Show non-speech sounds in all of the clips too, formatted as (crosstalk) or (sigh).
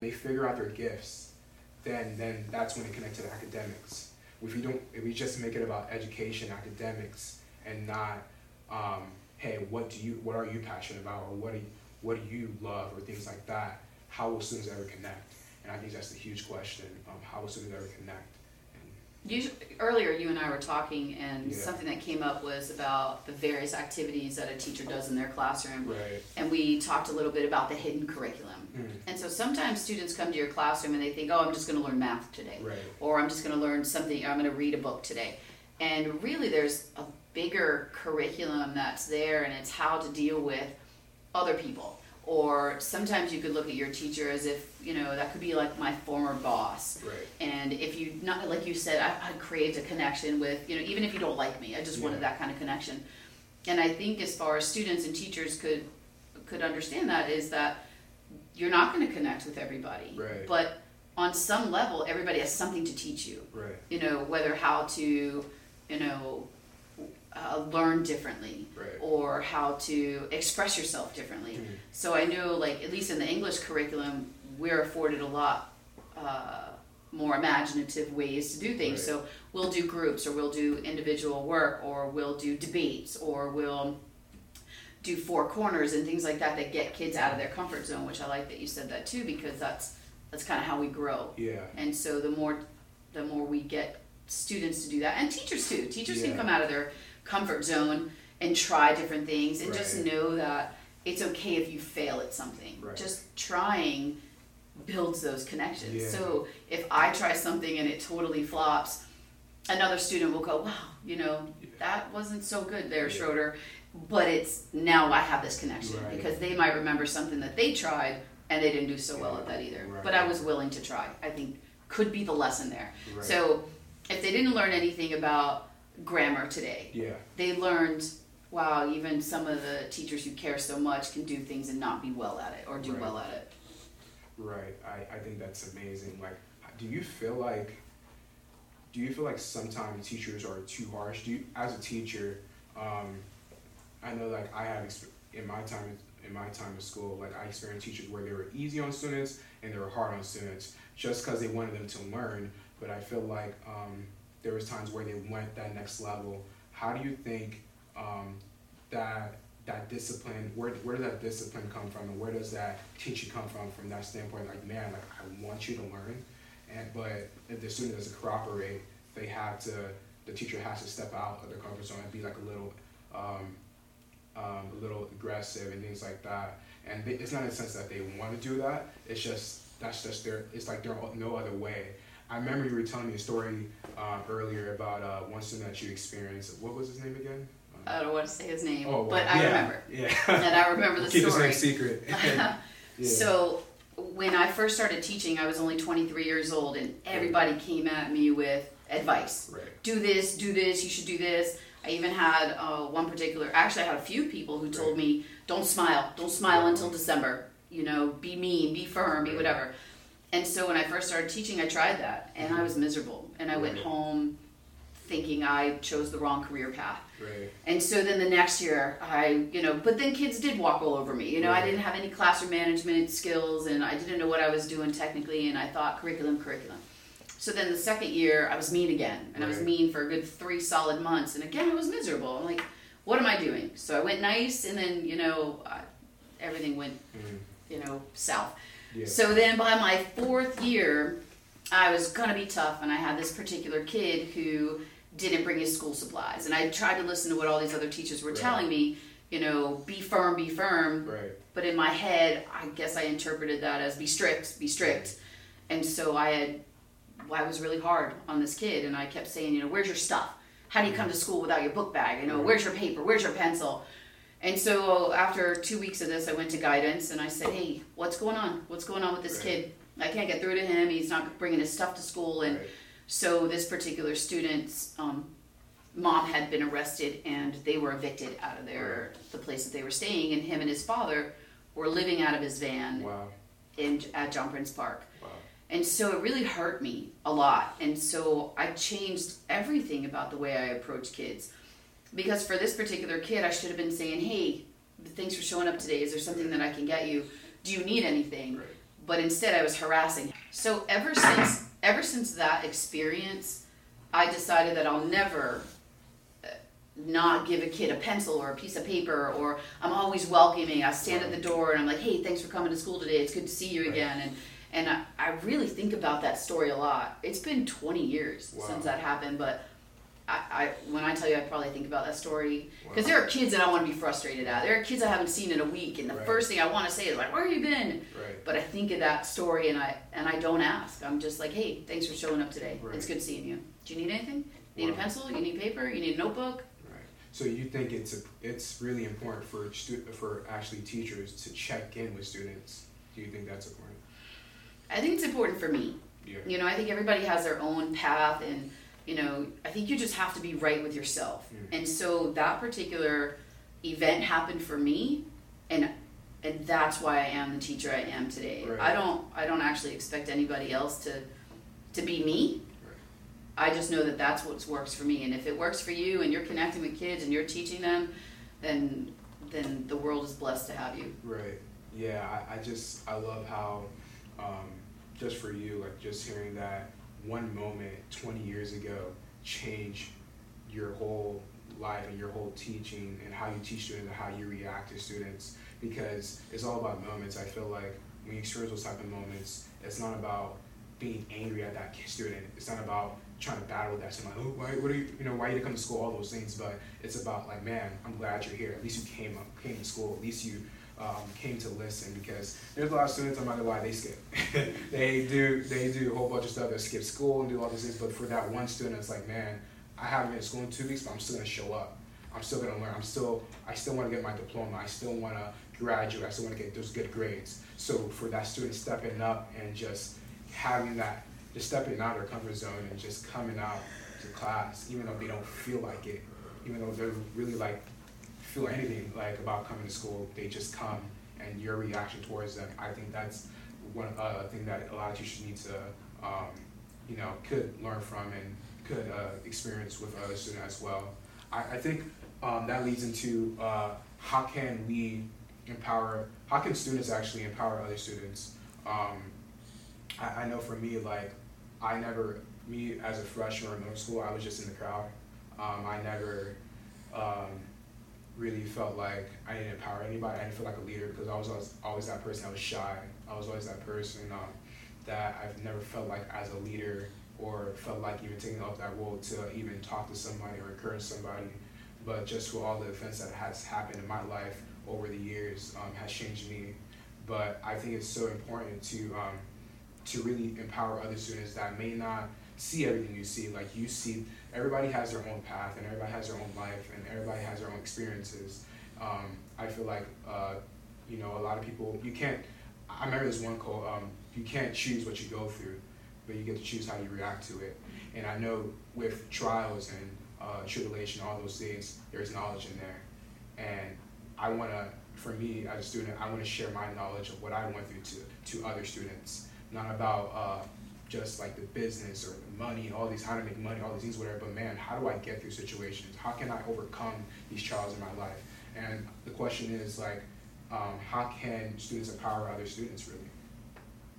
they figure out their gifts, then then that's when they connect to the academics. If we don't, if we just make it about education, academics, and not, um, hey, what do you, what are you passionate about, or what do you, what do you love, or things like that, how will students ever connect? And I think that's the huge question. Um, how will students ever connect? You, earlier, you and I were talking, and Yeah. something that came up was about the various activities that a teacher does in their classroom. Right. And we talked a little bit about the hidden curriculum. Mm. And so sometimes students come to your classroom and they think, oh, I'm just going to learn math today. Right. Or I'm just going to learn something, I'm going to read a book today. And really, there's a bigger curriculum that's there, and it's how to deal with other people. Or sometimes you could look at your teacher as if, you know, that could be like my former boss. Right. And if you not like you said, I, I'd create a connection with you know even if you don't like me, I just wanted that kind of connection. And I think as far as students and teachers could could understand that is that you're not going to connect with everybody, Right. but on some level, everybody has something to teach you. Right. You know whether how to you know uh, learn differently Right. or how to express yourself differently. Mhm. So I know, like at least in the English curriculum, we're afforded a lot uh, more imaginative ways to do things. Right. So we'll do groups, or we'll do individual work, or we'll do debates, or we'll do four corners and things like that that get kids out of their comfort zone. Which I like that you said that too, because that's that's kind of how we grow. Yeah. And so the more the more we get students to do that, and teachers too. Teachers can come out of their comfort zone and try different things, and just know that it's okay if you fail at something. Right. Just trying builds those connections. Yeah. So if I try something and it totally flops, another student will go, "Wow, you know, that wasn't so good there, Yeah. Schroeder." But it's now I have this connection Right. because they might remember something that they tried and they didn't do so well at that either. Right. But I was willing to try. I think could be the lesson there. Right. So if they didn't learn anything about grammar today, Yeah. they learned wow, even some of the teachers who care so much can do things and not be well at it or do Right. well at it. Right. I, I think that's amazing. Like, do you feel like, do you feel like sometimes teachers are too harsh? Do you, as a teacher, um, I know like I have in my time in my time in school, like I experienced teachers where they were easy on students and they were hard on students just because they wanted them to learn. But I feel like um, there was times where they went that next level. How do you think um, that that discipline where, where does that discipline come from? And where does that teaching come from from that standpoint? Like man like i want you to learn. And but if the student doesn't cooperate they have to the teacher has to step out of their comfort zone and be like a little um, um, a little aggressive and things like that. And they, it's not in the sense that they want to do that. It's just that's just their it's like there's no other way I remember you were telling me a story uh, earlier about uh, one student that you experienced. What was his name again? I don't want to say his name, Oh, but I yeah, remember. Yeah. And I remember the (laughs) Keep story. his name secret. (laughs) (laughs) yeah. So when I first started teaching, I was only 23 years old, and everybody came at me with advice. Right. Do this, do this, you should do this. I even had uh, one particular, actually, I had a few people who told me, don't smile, don't smile Right. until December. You know, be mean, be firm, be Right. whatever. And so when I first started teaching, I tried that, and I was miserable. And I went home thinking I chose the wrong career path. Right. And so then the next year, I, you know, but then kids did walk all over me. You know, I didn't have any classroom management skills and I didn't know what I was doing technically, and I thought curriculum, curriculum. So then the second year, I was mean again, and I was mean for a good three solid months, and again, I was miserable. I'm like, what am I doing? So I went nice, and then, you know, uh, everything went, Mhm. you know, south. Yeah. So then by my fourth year, I was gonna be tough, and I had this particular kid who didn't bring his school supplies, and I tried to listen to what all these other teachers were Right. telling me. You know, be firm, be firm. Right. But in my head, I guess I interpreted that as be strict, be strict. And so I had, I was really hard on this kid, and I kept saying, you know, where's your stuff? How do you come to mm-hmm. school without your book bag? You know, where's your paper? Where's your pencil? And so after two weeks of this, I went to guidance and I said, hey, what's going on? What's going on with this Right. kid? I can't get through to him. He's not bringing his stuff to school. And Right. so this particular student's um, mom had been arrested and they were evicted out of their the place that they were staying. And him and his father were living out of his van Wow. in at John Prince Park. Wow. And so it really hurt me a lot. And so I changed everything about the way I approach kids. Because for this particular kid, I should have been saying, hey, thanks for showing up today. Is there something that I can get you? Do you need anything? Right. but instead I was harassing. Him. So ever since ever since that experience, I decided that I'll never uh, not give a kid a pencil or a piece of paper or I'm always welcoming. I stand at the door and I'm like, "Hey, thanks for coming to school today. It's good to see you Right. again." And and I, I really think about that story a lot. It's been 20 years Wow. since that happened, but I, I when I tell you, I probably think about that story because Wow. there are kids that I want to be frustrated at. There are kids I haven't seen in a week, and the Right. first thing I want to say is like, "Where have you been?" Right. But I think of that story, and I and I don't ask. I'm just like, "Hey, thanks for showing up today. Right. It's good seeing you. Do you need anything? Need a pencil? You need paper? You need a notebook?" Right. So you think it's a, it's really important for stu- for actually teachers to check in with students? Do you think that's important? I think it's important for me. Yeah. You know, I think everybody has their own path, and you know, I think you just have to be right with yourself. Mm. And so that particular event happened for me, and and that's why I am the teacher I am today. Right. I don't I don't actually expect anybody else to to be me. Right. I just know that that's what works for me, and if it works for you, and you're connecting with kids and you're teaching them, then then the world is blessed to have you. Right. Yeah. I, I just I love how um, just for you like just hearing that one moment 20 years ago change your whole life and your whole teaching and how you teach students and how you react to students? Because it's all about moments. I feel like when you experience those type of moments it's not about being angry at that student. It's not about trying to battle that student like oh why what are you you know why you come to school? All those things but it's about like man i'm glad you're here. At least you came up came to school. At least you um, came to listen because there's a lot of students I'm not gonna lie they skip. (laughs) They do they do a whole bunch of stuff they skip school and do all these things but for that one student it's like man I haven't been to school in two weeks but I'm still gonna show up. I'm still gonna learn I'm still I still want to get my diploma I still want to graduate I still want to get those good grades. So for that student stepping up and just having that just stepping out of their comfort zone and just coming out to class even though they don't feel like it even though they're really like feel anything like about coming to school, they just come and your reaction towards them. I think that's one uh, thing that a lot of teachers need to, um, you know, could learn from and could uh, experience with other students as well. I, I think um, that leads into uh, how can we empower, how can students actually empower other students? Um, I, I know for me, like, I never, me as a freshman in middle school, I was just in the crowd. Um, I never, um, really felt like I didn't empower anybody. I didn't feel like a leader because I was always, always that person that was shy. I was always that person um, that I've never felt like as a leader or felt like even taking up that role to even talk to somebody or encourage somebody. But just for all the events that has happened in my life over the years um, has changed me. But I think it's so important to um, to really empower other students that may not see everything you see. Like you see, everybody has their own path and everybody has their own life and everybody has their own experiences. Um, I feel like, uh, you know, a lot of people, you can't, I remember this one quote, um, you can't choose what you go through, but you get to choose how you react to it. And I know with trials and uh, tribulation, all those things, there's knowledge in there. And I want to, for me as a student, I want to share my knowledge of what I went through to, to other students. Not about uh, just like the business or the money, all these how to make money, all these things, whatever. But man, how do I get through situations? How can I overcome these trials in my life? And the question is like, um, how can students empower other students really?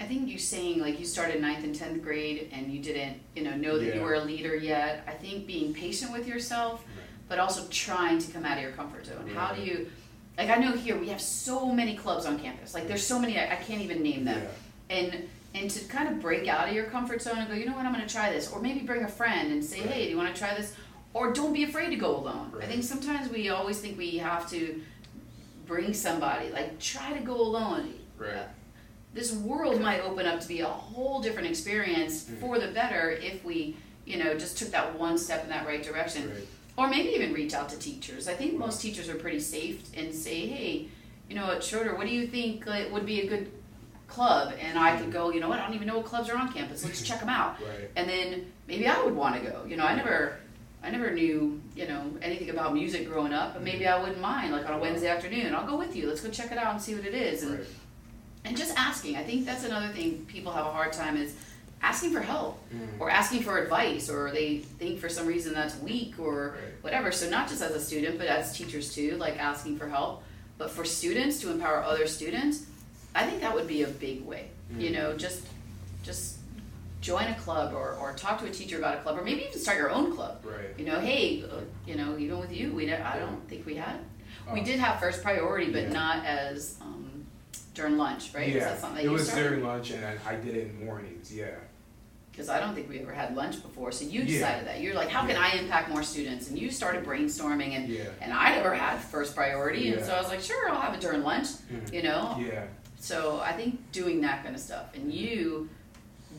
I think you saying like you started ninth and tenth grade and you didn't, you know, know that you were a leader yet. I think being patient with yourself, but also trying to come out of your comfort zone. How do you, like I know here we have so many clubs on campus. Like there's so many I, I can't even name them. Yeah. And and to kind of break out of your comfort zone and go, you know what, I'm going to try this, or maybe bring a friend and say, Right. hey, do you want to try this? Or don't be afraid to go alone. I think sometimes we always think we have to bring somebody. Like try to go alone. Right. Uh, this world might open up to be a whole different experience Mm. for the better if we, you know, just took that one step in that right direction. Right. Or maybe even reach out to teachers. I think Wow. most teachers are pretty safe and say, hey, you know what, Schroeder, what do you think would be a good club? And I could go, you know what, I don't even know what clubs are on campus. Let's check them out. (laughs) Right. And then maybe I would want to go. You know, I never, I never knew, you know, anything about music growing up, but maybe I wouldn't mind. Like on a Wednesday afternoon, I'll go with you. Let's go check it out and see what it is. And Right. and just asking. I think that's another thing people have a hard time is asking for help Mm. or asking for advice or they think for some reason that's weak or Right. whatever. So not just as a student, but as teachers too, like asking for help. But for students to empower other students, I think that would be a big way. Mm. You know, just just join a club or, or talk to a teacher about a club or maybe even start your own club. Right. You know, hey, uh, you know, even with you, we I don't think we had. We oh. did have first priority, but yeah. not as um, during lunch, right? Yeah, it was started? during lunch, and I did it in mornings. Yeah. Because I don't think we ever had lunch before, so you decided yeah. that you're like, how can I impact more students? And you started brainstorming, and and I never had first priority, and so I was like, sure, I'll have it during lunch. Mm-hmm. You know. Yeah. So I think doing that kind of stuff, and you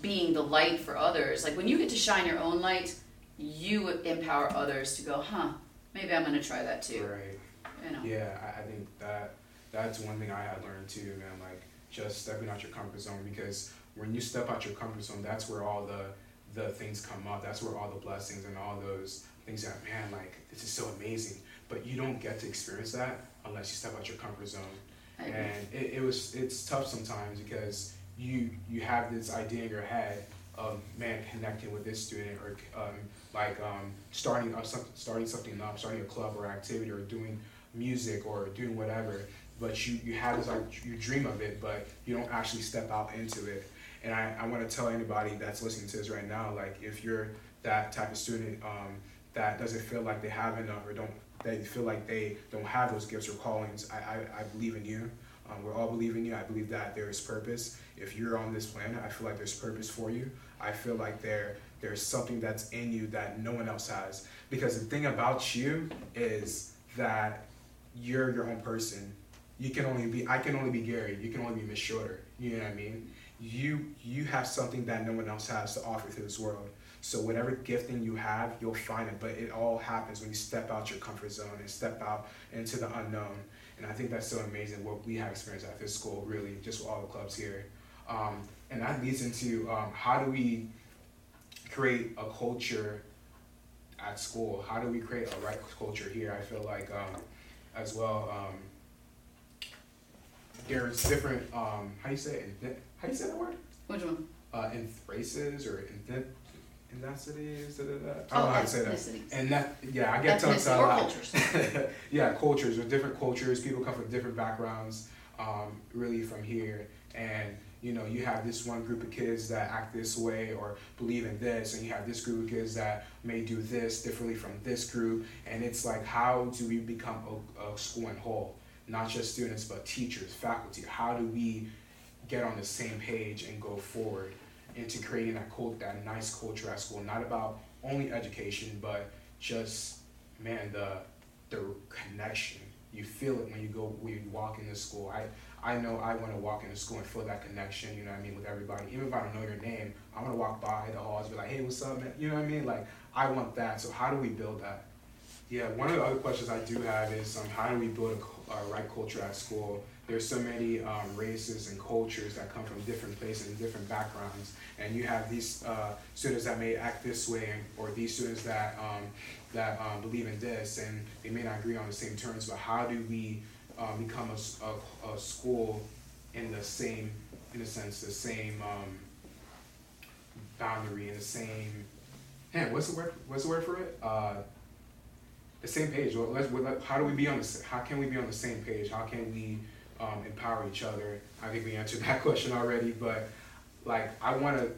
being the light for others. Like when you get to shine your own light, you empower others to go, huh? Maybe I'm going to try that too. Right. You know. Yeah, I, think that that's one thing I had learned too, man. Like just stepping out your comfort zone because when you step out your comfort zone, that's where all the the things come up. That's where all the blessings and all those things that man, like this is so amazing. But you don't get to experience that unless you step out your comfort zone. And it, it was it's tough sometimes because you you have this idea in your head of man connecting with this student or um, like um, starting up some, starting something up, starting a club or activity or doing music or doing whatever. But you, you have this like you dream of it, but you don't actually step out into it. And I, I want to tell anybody that's listening to this right now, like if you're that type of student um, that doesn't feel like they have enough or don't they feel like they don't have those gifts or callings, I, I, I believe in you. Um, we're all believing you. I believe that there is purpose. If you're on this planet, I feel like there's purpose for you. I feel like there there's something that's in you that no one else has. Because the thing about you is that you're your own person. You can only be I can only be Gary. You can only be Miss Shorter. You know what I mean? You you have something that no one else has to offer to this world. So whatever gifting you have, you'll find it. But it all happens when you step out your comfort zone and step out into the unknown. And I think that's so amazing what we have experienced at this school, really, just with all the clubs here. Um, and that leads into um, how do we create a culture at school? How do we create a right culture here? I feel like um, as well. Um, there's different. Um, how do you say it? How you say that word? Which one? Uh, in races or in ethnicities. Da, da, da. I don't know how to say that. And that, yeah, I get tongue tied a lot. cultures. (laughs) yeah, cultures. With different cultures, people come from different backgrounds. Um, really, from here, and you know, you have this one group of kids that act this way or believe in this, and you have this group of kids that may do this differently from this group, and it's like, how do we become a, a school in whole? Not just students, but teachers, faculty. How do we get on the same page and go forward? Into creating that cult, that nice culture at school. Not about only education, but just man, the the connection. You feel it when you go when you walk into school. I I know I want to walk into school and feel that connection. You know what I mean with everybody. Even if I don't know your name, I want to walk by the halls, be like, hey, what's up, man? You know what I mean? Like I want that. So how do we build that? Yeah, one of the other questions I do have is um, how do we build a, a right culture at school? There's so many um, races and cultures that come from different places and different backgrounds, and you have these uh, students that may act this way, or these students that um, that um, believe in this, and they may not agree on the same terms. But how do we um, become a, a, a, school in the same, in a sense, the same um, boundary, in the same, man, what's the word? What's the word for it? Uh, the same page. Well, let's, how do we be on the? How can we be on the same page? How can we um, empower each other. I think we answered (laughs) that question already, but like I want to,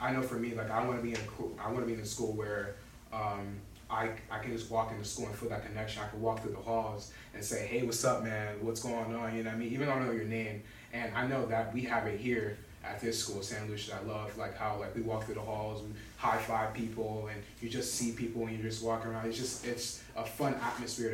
I, know for me, like I want to be in, a, I want to be in a school where um, I, I can just walk into school and feel that connection. I can walk through the halls and say, hey, what's up, man? What's going on? You know what I mean? Even though I know your name. And I know that we have it here at this school, St. Lucia. I love like how like we walk through the halls, we high five people, and you just see people and you're just walking around. It's just it's a fun atmosphere